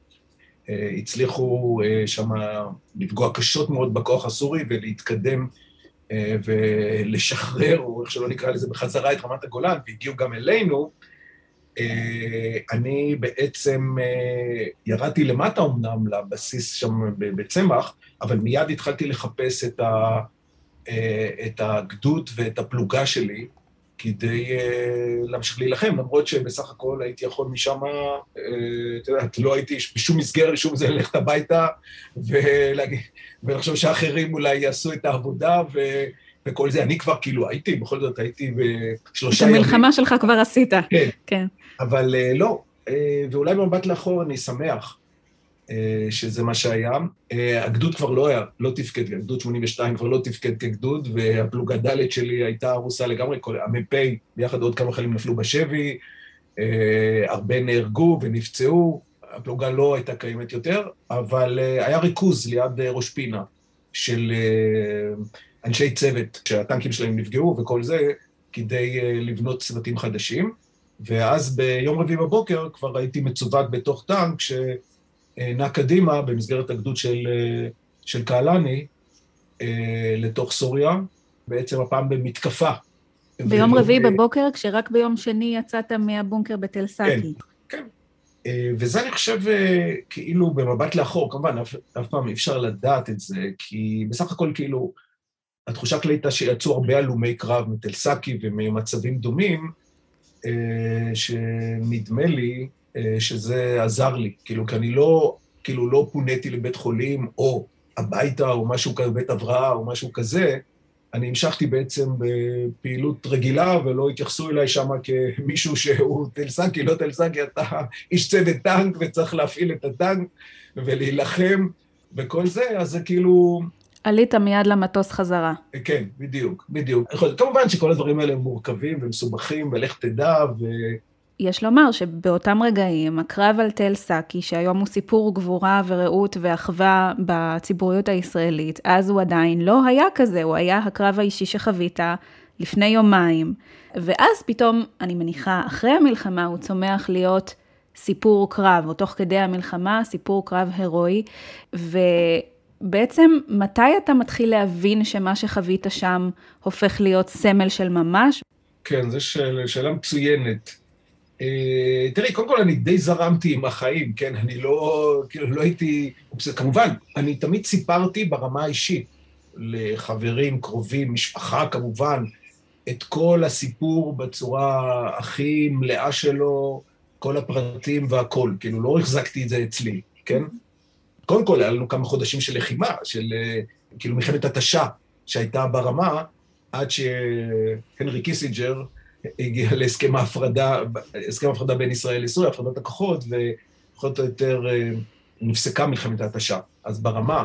הצליחו שם לפגוע קשות מאוד בכוח הסורי ולהתקדם ולשחרר, או איך שלא נקרא לזה, בחזרה את רמת הגולן, והגיעו גם אלינו, אני בעצם ירדתי למטה אמנם לבסיס שם בצמח, אבל מיד התחלתי לחפש את, ה, את הגדוד ואת הפלוגה שלי כדי להמשיך להילחם, למרות שבסך הכל הייתי יכול משם, את יודעת, לא הייתי בשום מסגרת, בשום זה, ללכת הביתה ולחשוב שאחרים אולי יעשו את העבודה ו... וכל זה, אני כבר כאילו הייתי, בכל זאת הייתי בשלושה ימים. את המלחמה שלך כבר עשית. כן. כן. אבל לא, ואולי במבט לאחור אני שמח שזה מה שהיה. הגדוד כבר לא היה, לא תפקד, הגדוד 82 כבר לא תפקד כגדוד, והפלוגה ד' שלי הייתה הרוסה לגמרי, המ"פ, ביחד עוד כמה חיילים נפלו בשבי, הרבה נהרגו ונפצעו, הפלוגה לא הייתה קיימת יותר, אבל היה ריכוז ליד ראש פינה של אנשי צוות, שהטנקים שלהם נפגעו וכל זה, כדי לבנות צוותים חדשים. ואז ביום רביעי בבוקר כבר הייתי מצוות בתוך טנק שנע קדימה במסגרת הגדוד של, של קהלני לתוך סוריה, בעצם הפעם במתקפה. ביום רביעי בבוקר, כשרק ביום שני יצאת מהבונקר בתל סאקי. כן, כן. וזה אני חושב כאילו במבט לאחור, כמובן אף, אף פעם אי אפשר לדעת את זה, כי בסך הכל כאילו התחושה הכללית הייתה שיצאו הרבה הלומי קרב מתל סאקי וממצבים דומים, שנדמה לי שזה עזר לי, כאילו, כי אני לא, כאילו, לא פוניתי לבית חולים, או הביתה, או משהו כזה, בית הבראה, או משהו כזה, אני המשכתי בעצם בפעילות רגילה, ולא התייחסו אליי שם כמישהו שהוא טלסנקי, לא טלסנקי, אתה איש צוות טנק וצריך להפעיל את הטנק ולהילחם וכל זה, אז זה כאילו... עלית מיד למטוס חזרה. כן, בדיוק, בדיוק. כמובן שכל הדברים האלה מורכבים ומסובכים, ולך תדע, ו... יש לומר שבאותם רגעים, הקרב על תל סאקי, שהיום הוא סיפור גבורה ורעות ואחווה בציבוריות הישראלית, אז הוא עדיין לא היה כזה, הוא היה הקרב האישי שחווית לפני יומיים. ואז פתאום, אני מניחה, אחרי המלחמה הוא צומח להיות סיפור קרב, או תוך כדי המלחמה, סיפור קרב הירואי, ו... בעצם, מתי אתה מתחיל להבין שמה שחווית שם הופך להיות סמל של ממש? כן, זו שאלה, שאלה מצוינת. אה, תראי, קודם כל אני די זרמתי עם החיים, כן? אני לא, כאילו, לא הייתי... כמובן, אני תמיד סיפרתי ברמה האישית לחברים, קרובים, משפחה כמובן, את כל הסיפור בצורה הכי מלאה שלו, כל הפרטים והכול. כאילו, לא החזקתי את זה אצלי, כן? קודם כל, היה לנו כמה חודשים של לחימה, של כאילו מלחמת התשה שהייתה ברמה, עד שהנרי קיסינג'ר הגיע להסכם ההפרדה, הסכם ההפרדה בין ישראל לסוריה, הפרדת הכוחות, ופחות או יותר נפסקה מלחמת ההתשה. אז ברמה,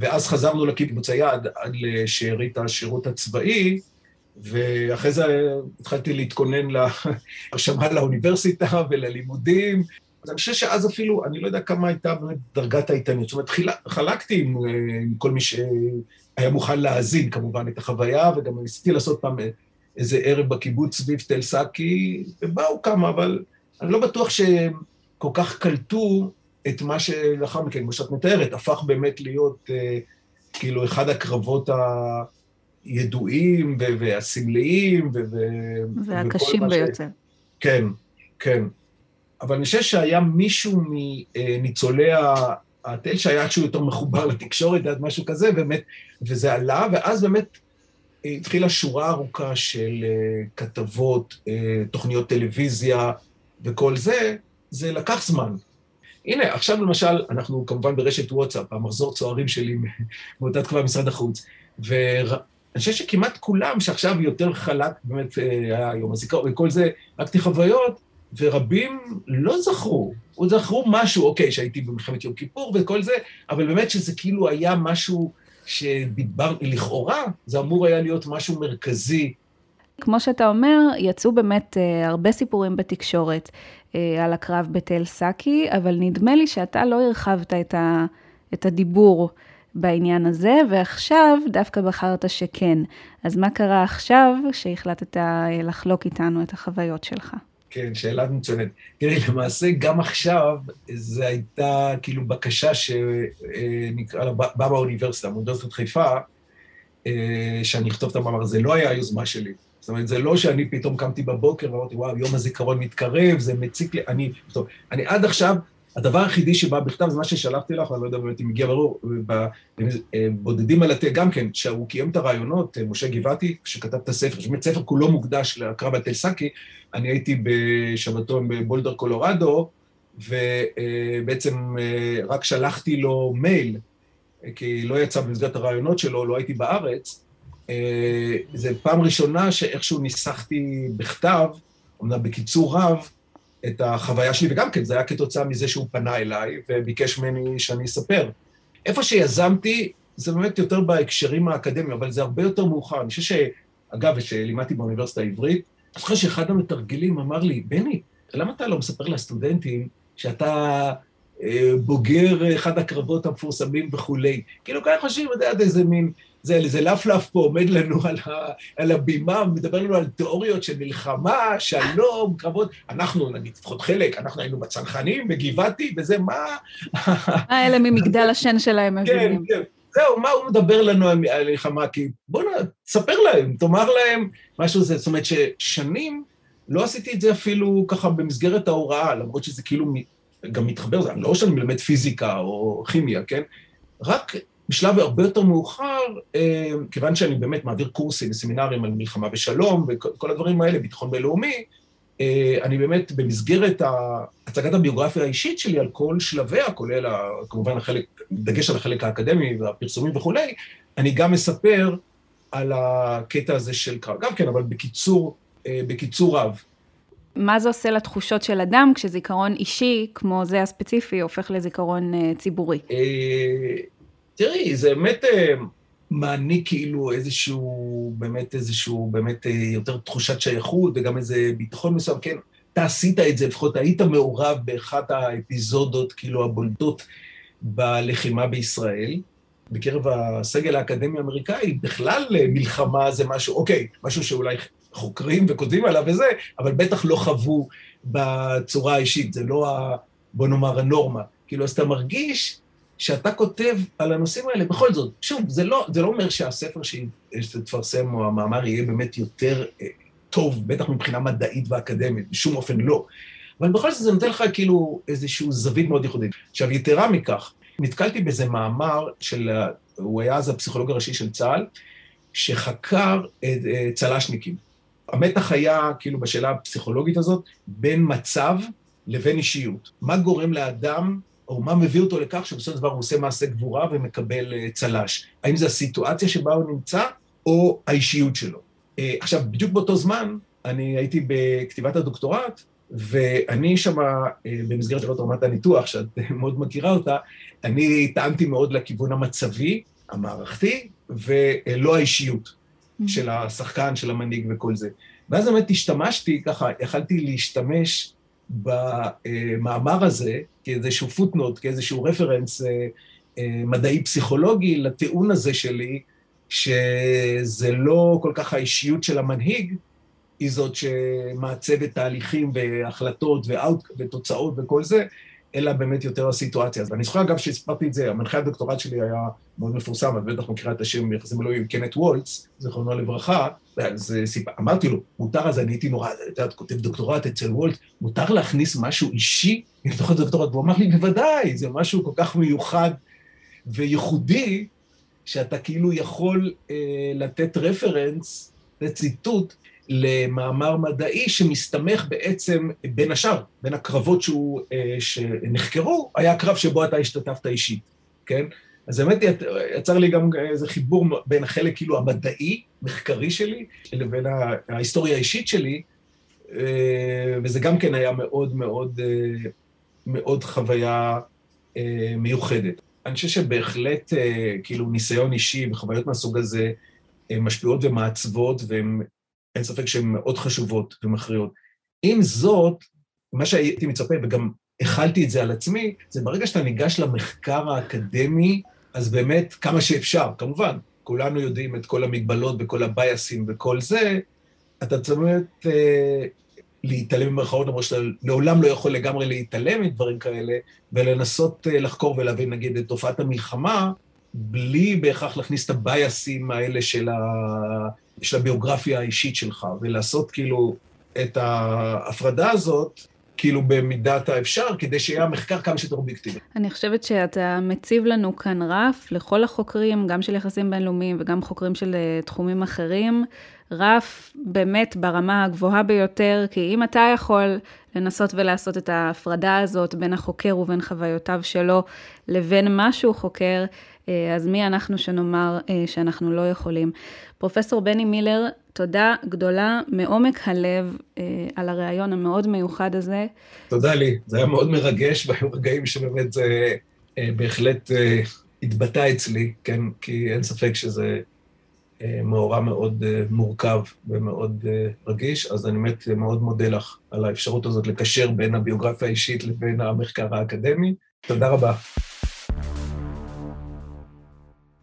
ואז חזרנו לקיבוץ היעד עד לשארית השירות הצבאי, ואחרי זה התחלתי להתכונן להרשמה <laughs> לאוניברסיטה וללימודים, אז אני חושב שאז אפילו, אני לא יודע כמה הייתה באמת דרגת ההתעניינות. זאת אומרת, חלקתי עם, עם כל מי שהיה מוכן להאזין כמובן את החוויה, וגם ניסיתי לעשות פעם איזה ערב בקיבוץ סביב תל סאקי, ובאו כמה, אבל אני לא בטוח שהם כל כך קלטו את מה שלאחר מכן, כמו שאת מתארת, הפך באמת להיות אה, כאילו אחד הקרבות הידועים והסמליים, והקשים ביותר. ש... כן, כן. אבל אני חושב שהיה מישהו מניצולי התל שהיה איכשהו יותר מחובר לתקשורת, עד משהו כזה, באמת, וזה עלה, ואז באמת התחילה שורה ארוכה של כתבות, תוכניות טלוויזיה וכל זה, זה לקח זמן. הנה, עכשיו למשל, אנחנו כמובן ברשת וואטסאפ, המחזור צוערים שלי מאותה תקופה במשרד החוץ, ואני חושב שכמעט כולם, שעכשיו יותר חלק, באמת היה יום הזיכרון וכל זה, רק חוויות, ורבים לא זכרו, עוד זכרו משהו, אוקיי, שהייתי במלחמת יום כיפור וכל זה, אבל באמת שזה כאילו היה משהו שדיבר, לכאורה, זה אמור היה להיות משהו מרכזי. כמו שאתה אומר, יצאו באמת uh, הרבה סיפורים בתקשורת uh, על הקרב בתל סאקי, אבל נדמה לי שאתה לא הרחבת את, ה, את הדיבור בעניין הזה, ועכשיו דווקא בחרת שכן. אז מה קרה עכשיו שהחלטת לחלוק איתנו את החוויות שלך? כן, שאלה מצוינת. תראי, למעשה גם עכשיו זו הייתה כאילו בקשה שנקרא לה, באה באוניברסיטה, באוניברסיטת חיפה, אה, שאני אכתוב את המאמר, זה לא היה היוזמה שלי. זאת אומרת, זה לא שאני פתאום קמתי בבוקר ואמרתי, וואו, יום הזיכרון מתקרב, זה מציק לי, אני, טוב, אני עד עכשיו, הדבר היחידי שבא בכתב זה מה ששלחתי לך, אני לא יודע באמת אם הגיע ברור, בודדים על התה גם כן, שהוא קיים את הרעיונות, משה גבעתי, שכתב את הספר, שבאמת ספר כולו מוקדש לקרב על תל סאקי, אני הייתי בשבתון בבולדר קולורדו, ובעצם רק שלחתי לו מייל, כי לא יצא במסגרת הרעיונות שלו, לא הייתי בארץ. זו פעם ראשונה שאיכשהו ניסחתי בכתב, אמנם בקיצור רב, את החוויה שלי, וגם כן, זה היה כתוצאה מזה שהוא פנה אליי וביקש ממני שאני אספר. איפה שיזמתי, זה באמת יותר בהקשרים האקדמיים, אבל זה הרבה יותר מאוחר. אני חושב ש... אגב, כשלימדתי באוניברסיטה העברית, אני זוכר שאחד המתרגלים אמר לי, בני, למה אתה לא מספר לסטודנטים שאתה אה, בוגר אחד הקרבות המפורסמים וכולי? כאילו, ככה חושבים, אתה יודע, איזה מין, זה איזה לפלף פה עומד לנו על, ה, על הבימה, מדבר לנו על תיאוריות של מלחמה, שלום, קרבות. אנחנו, נגיד, לפחות חלק, אנחנו היינו בצנחנים, בגבעתי, וזה מה... האלה ממגדל השן שלהם מבינים. כן, כן. זהו, מה הוא מדבר לנו על מלחמה? כי בוא נ... תספר להם, תאמר להם משהו זה. זאת אומרת ששנים לא עשיתי את זה אפילו ככה במסגרת ההוראה, למרות שזה כאילו גם מתחבר, זה לא שאני מלמד פיזיקה או כימיה, כן? רק בשלב הרבה יותר מאוחר, אה, כיוון שאני באמת מעביר קורסים וסמינרים על מלחמה ושלום וכל הדברים האלה, ביטחון בינלאומי, אה, אני באמת במסגרת הצגת הביוגרפיה האישית שלי על כל שלביה, כולל כמובן החלק, דגש על החלק האקדמי והפרסומים וכולי, אני גם מספר על הקטע הזה של קרב, גם כן, אבל בקיצור, אה, בקיצור רב. מה זה עושה לתחושות של אדם כשזיכרון אישי, כמו זה הספציפי, הופך לזיכרון ציבורי? תראי, זה באמת מעניק כאילו איזשהו, באמת איזשהו, באמת אה, יותר תחושת שייכות וגם איזה ביטחון מסוים, כן, אתה עשית את זה, לפחות היית מעורב באחת האפיזודות כאילו הבולטות בלחימה בישראל. בקרב הסגל האקדמי האמריקאי, בכלל אה, מלחמה זה משהו, אוקיי, משהו שאולי חוקרים וכותבים עליו וזה, אבל בטח לא חוו בצורה האישית, זה לא, ה, בוא נאמר, הנורמה. כאילו, אז אתה מרגיש שאתה כותב על הנושאים האלה, בכל זאת, שוב, זה לא, זה לא אומר שהספר שתפרסם או המאמר יהיה באמת יותר אה, טוב, בטח מבחינה מדעית ואקדמית, בשום אופן לא. אבל בכל זאת זה נותן לך כאילו איזושהי זווית מאוד ייחודית. עכשיו, יתרה מכך, נתקלתי באיזה מאמר של, הוא היה אז הפסיכולוג הראשי של צה"ל, שחקר את אה, צל"שניקים. המתח היה, כאילו, בשאלה הפסיכולוגית הזאת, בין מצב לבין אישיות. מה גורם לאדם או מה מביא אותו לכך שבסופו של דבר הוא עושה מעשה גבורה ומקבל אה, צל"ש. האם זו הסיטואציה שבה הוא נמצא, או האישיות שלו. אה, עכשיו, בדיוק באותו זמן, אני הייתי בכתיבת הדוקטורט, ואני שמה, אה, במסגרת של רמת הניתוח, שאת <laughs> מאוד מכירה אותה, אני טענתי מאוד לכיוון המצבי, המערכתי, ולא האישיות mm-hmm. של השחקן, של המנהיג וכל זה. ואז באמת השתמשתי, ככה, יכלתי להשתמש במאמר הזה כאיזשהו פוטנוט, כאיזשהו רפרנס אה, אה, מדעי-פסיכולוגי לטיעון הזה שלי, שזה לא כל כך האישיות של המנהיג, היא זאת שמעצבת תהליכים והחלטות ותוצאות וכל זה, אלא באמת יותר הסיטואציה. אז אני זוכר אגב שהספרתי את זה, המנחה הדוקטורט שלי היה מאוד מפורסם, את בטח מכירה את השם יחסים אלוהים, קנט וולץ, זיכרונו לברכה, אז סיפ... אמרתי לו, מותר, אז אני הייתי נורא, את יודעת, כותב דוקטורט אצל וולץ, מותר להכניס משהו אישי לתוך הדוקטורט? והוא אמר לי, בוודאי, זה משהו כל כך מיוחד וייחודי, שאתה כאילו יכול אה, לתת רפרנס, לציטוט, למאמר מדעי שמסתמך בעצם, בין השאר, בין הקרבות שהוא, אה, שנחקרו, היה הקרב שבו אתה השתתפת אישית, כן? אז באמת יצר לי גם איזה חיבור בין החלק כאילו המדעי, מחקרי שלי, לבין ההיסטוריה האישית שלי, אה, וזה גם כן היה מאוד מאוד, אה, מאוד חוויה מיוחדת. אני חושב שבהחלט כאילו ניסיון אישי וחוויות מהסוג הזה משפיעות ומעצבות, והן אין ספק שהן מאוד חשובות ומכריעות. עם זאת, מה שהייתי מצפה, וגם החלתי את זה על עצמי, זה ברגע שאתה ניגש למחקר האקדמי, אז באמת כמה שאפשר, כמובן, כולנו יודעים את כל המגבלות וכל הבייסים וכל זה, אתה צריך אה, להתעלם במרכאות, למרות שאתה לעולם לא יכול לגמרי להתעלם מדברים כאלה, ולנסות אה, לחקור ולהבין, נגיד, את תופעת המלחמה, בלי בהכרח להכניס את הבייסים האלה של, ה... של הביוגרפיה האישית שלך, ולעשות כאילו את ההפרדה הזאת, כאילו במידת האפשר, כדי שיהיה המחקר כמה שיותר אובייקטיבי. אני חושבת שאתה מציב לנו כאן רף לכל החוקרים, גם של יחסים בינלאומיים וגם חוקרים של אה, תחומים אחרים, רף באמת ברמה הגבוהה ביותר, כי אם אתה יכול לנסות ולעשות את ההפרדה הזאת בין החוקר ובין חוויותיו שלו לבין מה שהוא חוקר, אז מי אנחנו שנאמר אה, שאנחנו לא יכולים. פרופסור בני מילר, תודה גדולה מעומק הלב אה, על הריאיון המאוד מיוחד הזה. תודה לי, זה היה מאוד מרגש, <laughs> והיו רגעים שבאמת זה בהחלט התבטא אצלי, כן? כי אין ספק שזה מאורע מאוד מורכב ומאוד רגיש, אז אני באמת מאוד מודה לך על האפשרות הזאת לקשר בין הביוגרפיה האישית לבין המחקר האקדמי. תודה רבה.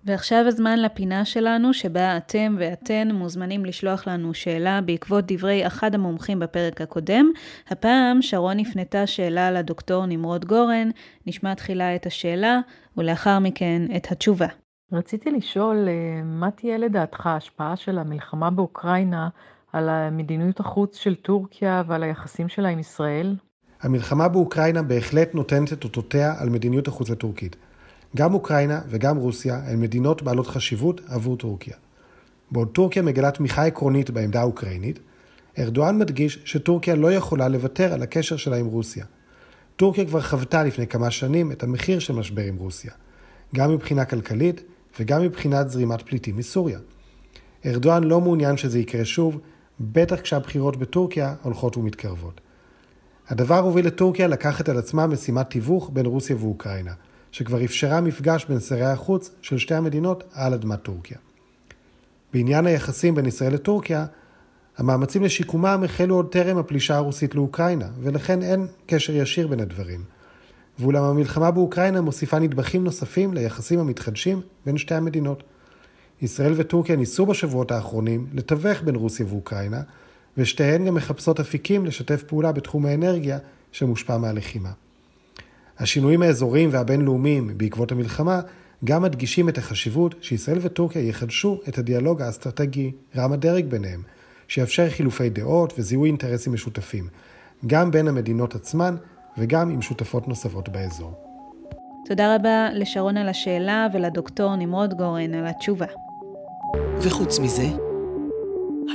ועכשיו הזמן לפינה שלנו, שבה אתם ואתן מוזמנים לשלוח לנו שאלה בעקבות דברי אחד המומחים בפרק הקודם. הפעם שרון הפנתה שאלה לדוקטור נמרוד גורן, נשמע תחילה את השאלה, ולאחר מכן את התשובה. רציתי לשאול, אה, מה תהיה לדעתך ההשפעה של המלחמה באוקראינה על מדיניות החוץ של טורקיה ועל היחסים שלה עם ישראל? המלחמה באוקראינה בהחלט נותנת את אותותיה על מדיניות החוץ הטורקית. גם אוקראינה וגם רוסיה הן מדינות בעלות חשיבות עבור טורקיה. בעוד טורקיה מגלה תמיכה עקרונית בעמדה האוקראינית, ארדואן מדגיש שטורקיה לא יכולה לוותר על הקשר שלה עם רוסיה. טורקיה כבר חוותה לפני כמה שנים את המחיר של משבר עם רוסיה, גם מבחינה כלכלית וגם מבחינת זרימת פליטים מסוריה. ארדואן לא מעוניין שזה יקרה שוב, בטח כשהבחירות בטורקיה הולכות ומתקרבות. הדבר הוביל את טורקיה לקחת על עצמה משימת תיווך בין רוסיה ואוקראינה, שכבר אפשרה מפגש בין שרי החוץ של שתי המדינות על אדמת טורקיה. בעניין היחסים בין ישראל לטורקיה, המאמצים לשיקומם החלו עוד טרם הפלישה הרוסית לאוקראינה, ולכן אין קשר ישיר בין הדברים. ואולם המלחמה באוקראינה מוסיפה נדבכים נוספים ליחסים המתחדשים בין שתי המדינות. ישראל וטורקיה ניסו בשבועות האחרונים לתווך בין רוסיה ואוקראינה, ושתיהן גם מחפשות אפיקים לשתף פעולה בתחום האנרגיה שמושפע מהלחימה. השינויים האזוריים והבינלאומיים בעקבות המלחמה גם מדגישים את החשיבות שישראל וטורקיה יחדשו את הדיאלוג האסטרטגי רם הדרג ביניהם, שיאפשר חילופי דעות וזיהוי אינטרסים משותפים, גם בין המדינות עצמן וגם עם שותפות נוספות באזור. תודה רבה לשרון על השאלה ולדוקטור נמרוד גורן על התשובה. וחוץ מזה,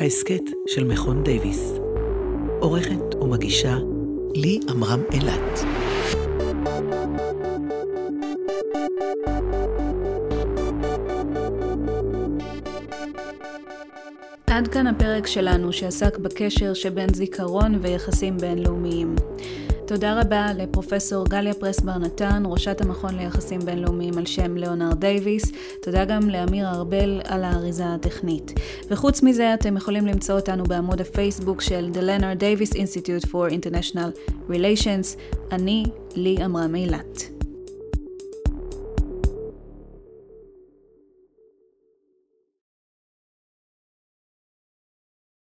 ההסכת של מכון דייוויס. עורכת ומגישה לי עמרם אילת. עד כאן הפרק שלנו שעסק בקשר שבין זיכרון ויחסים בינלאומיים. תודה רבה לפרופסור גליה פרס בר נתן, ראשת המכון ליחסים בינלאומיים על שם ליאונרד דייוויס. תודה גם לאמיר ארבל על האריזה הטכנית. וחוץ מזה, אתם יכולים למצוא אותנו בעמוד הפייסבוק של The Leonard Davis Institute for International Relations. אני, לי אמרה מילת.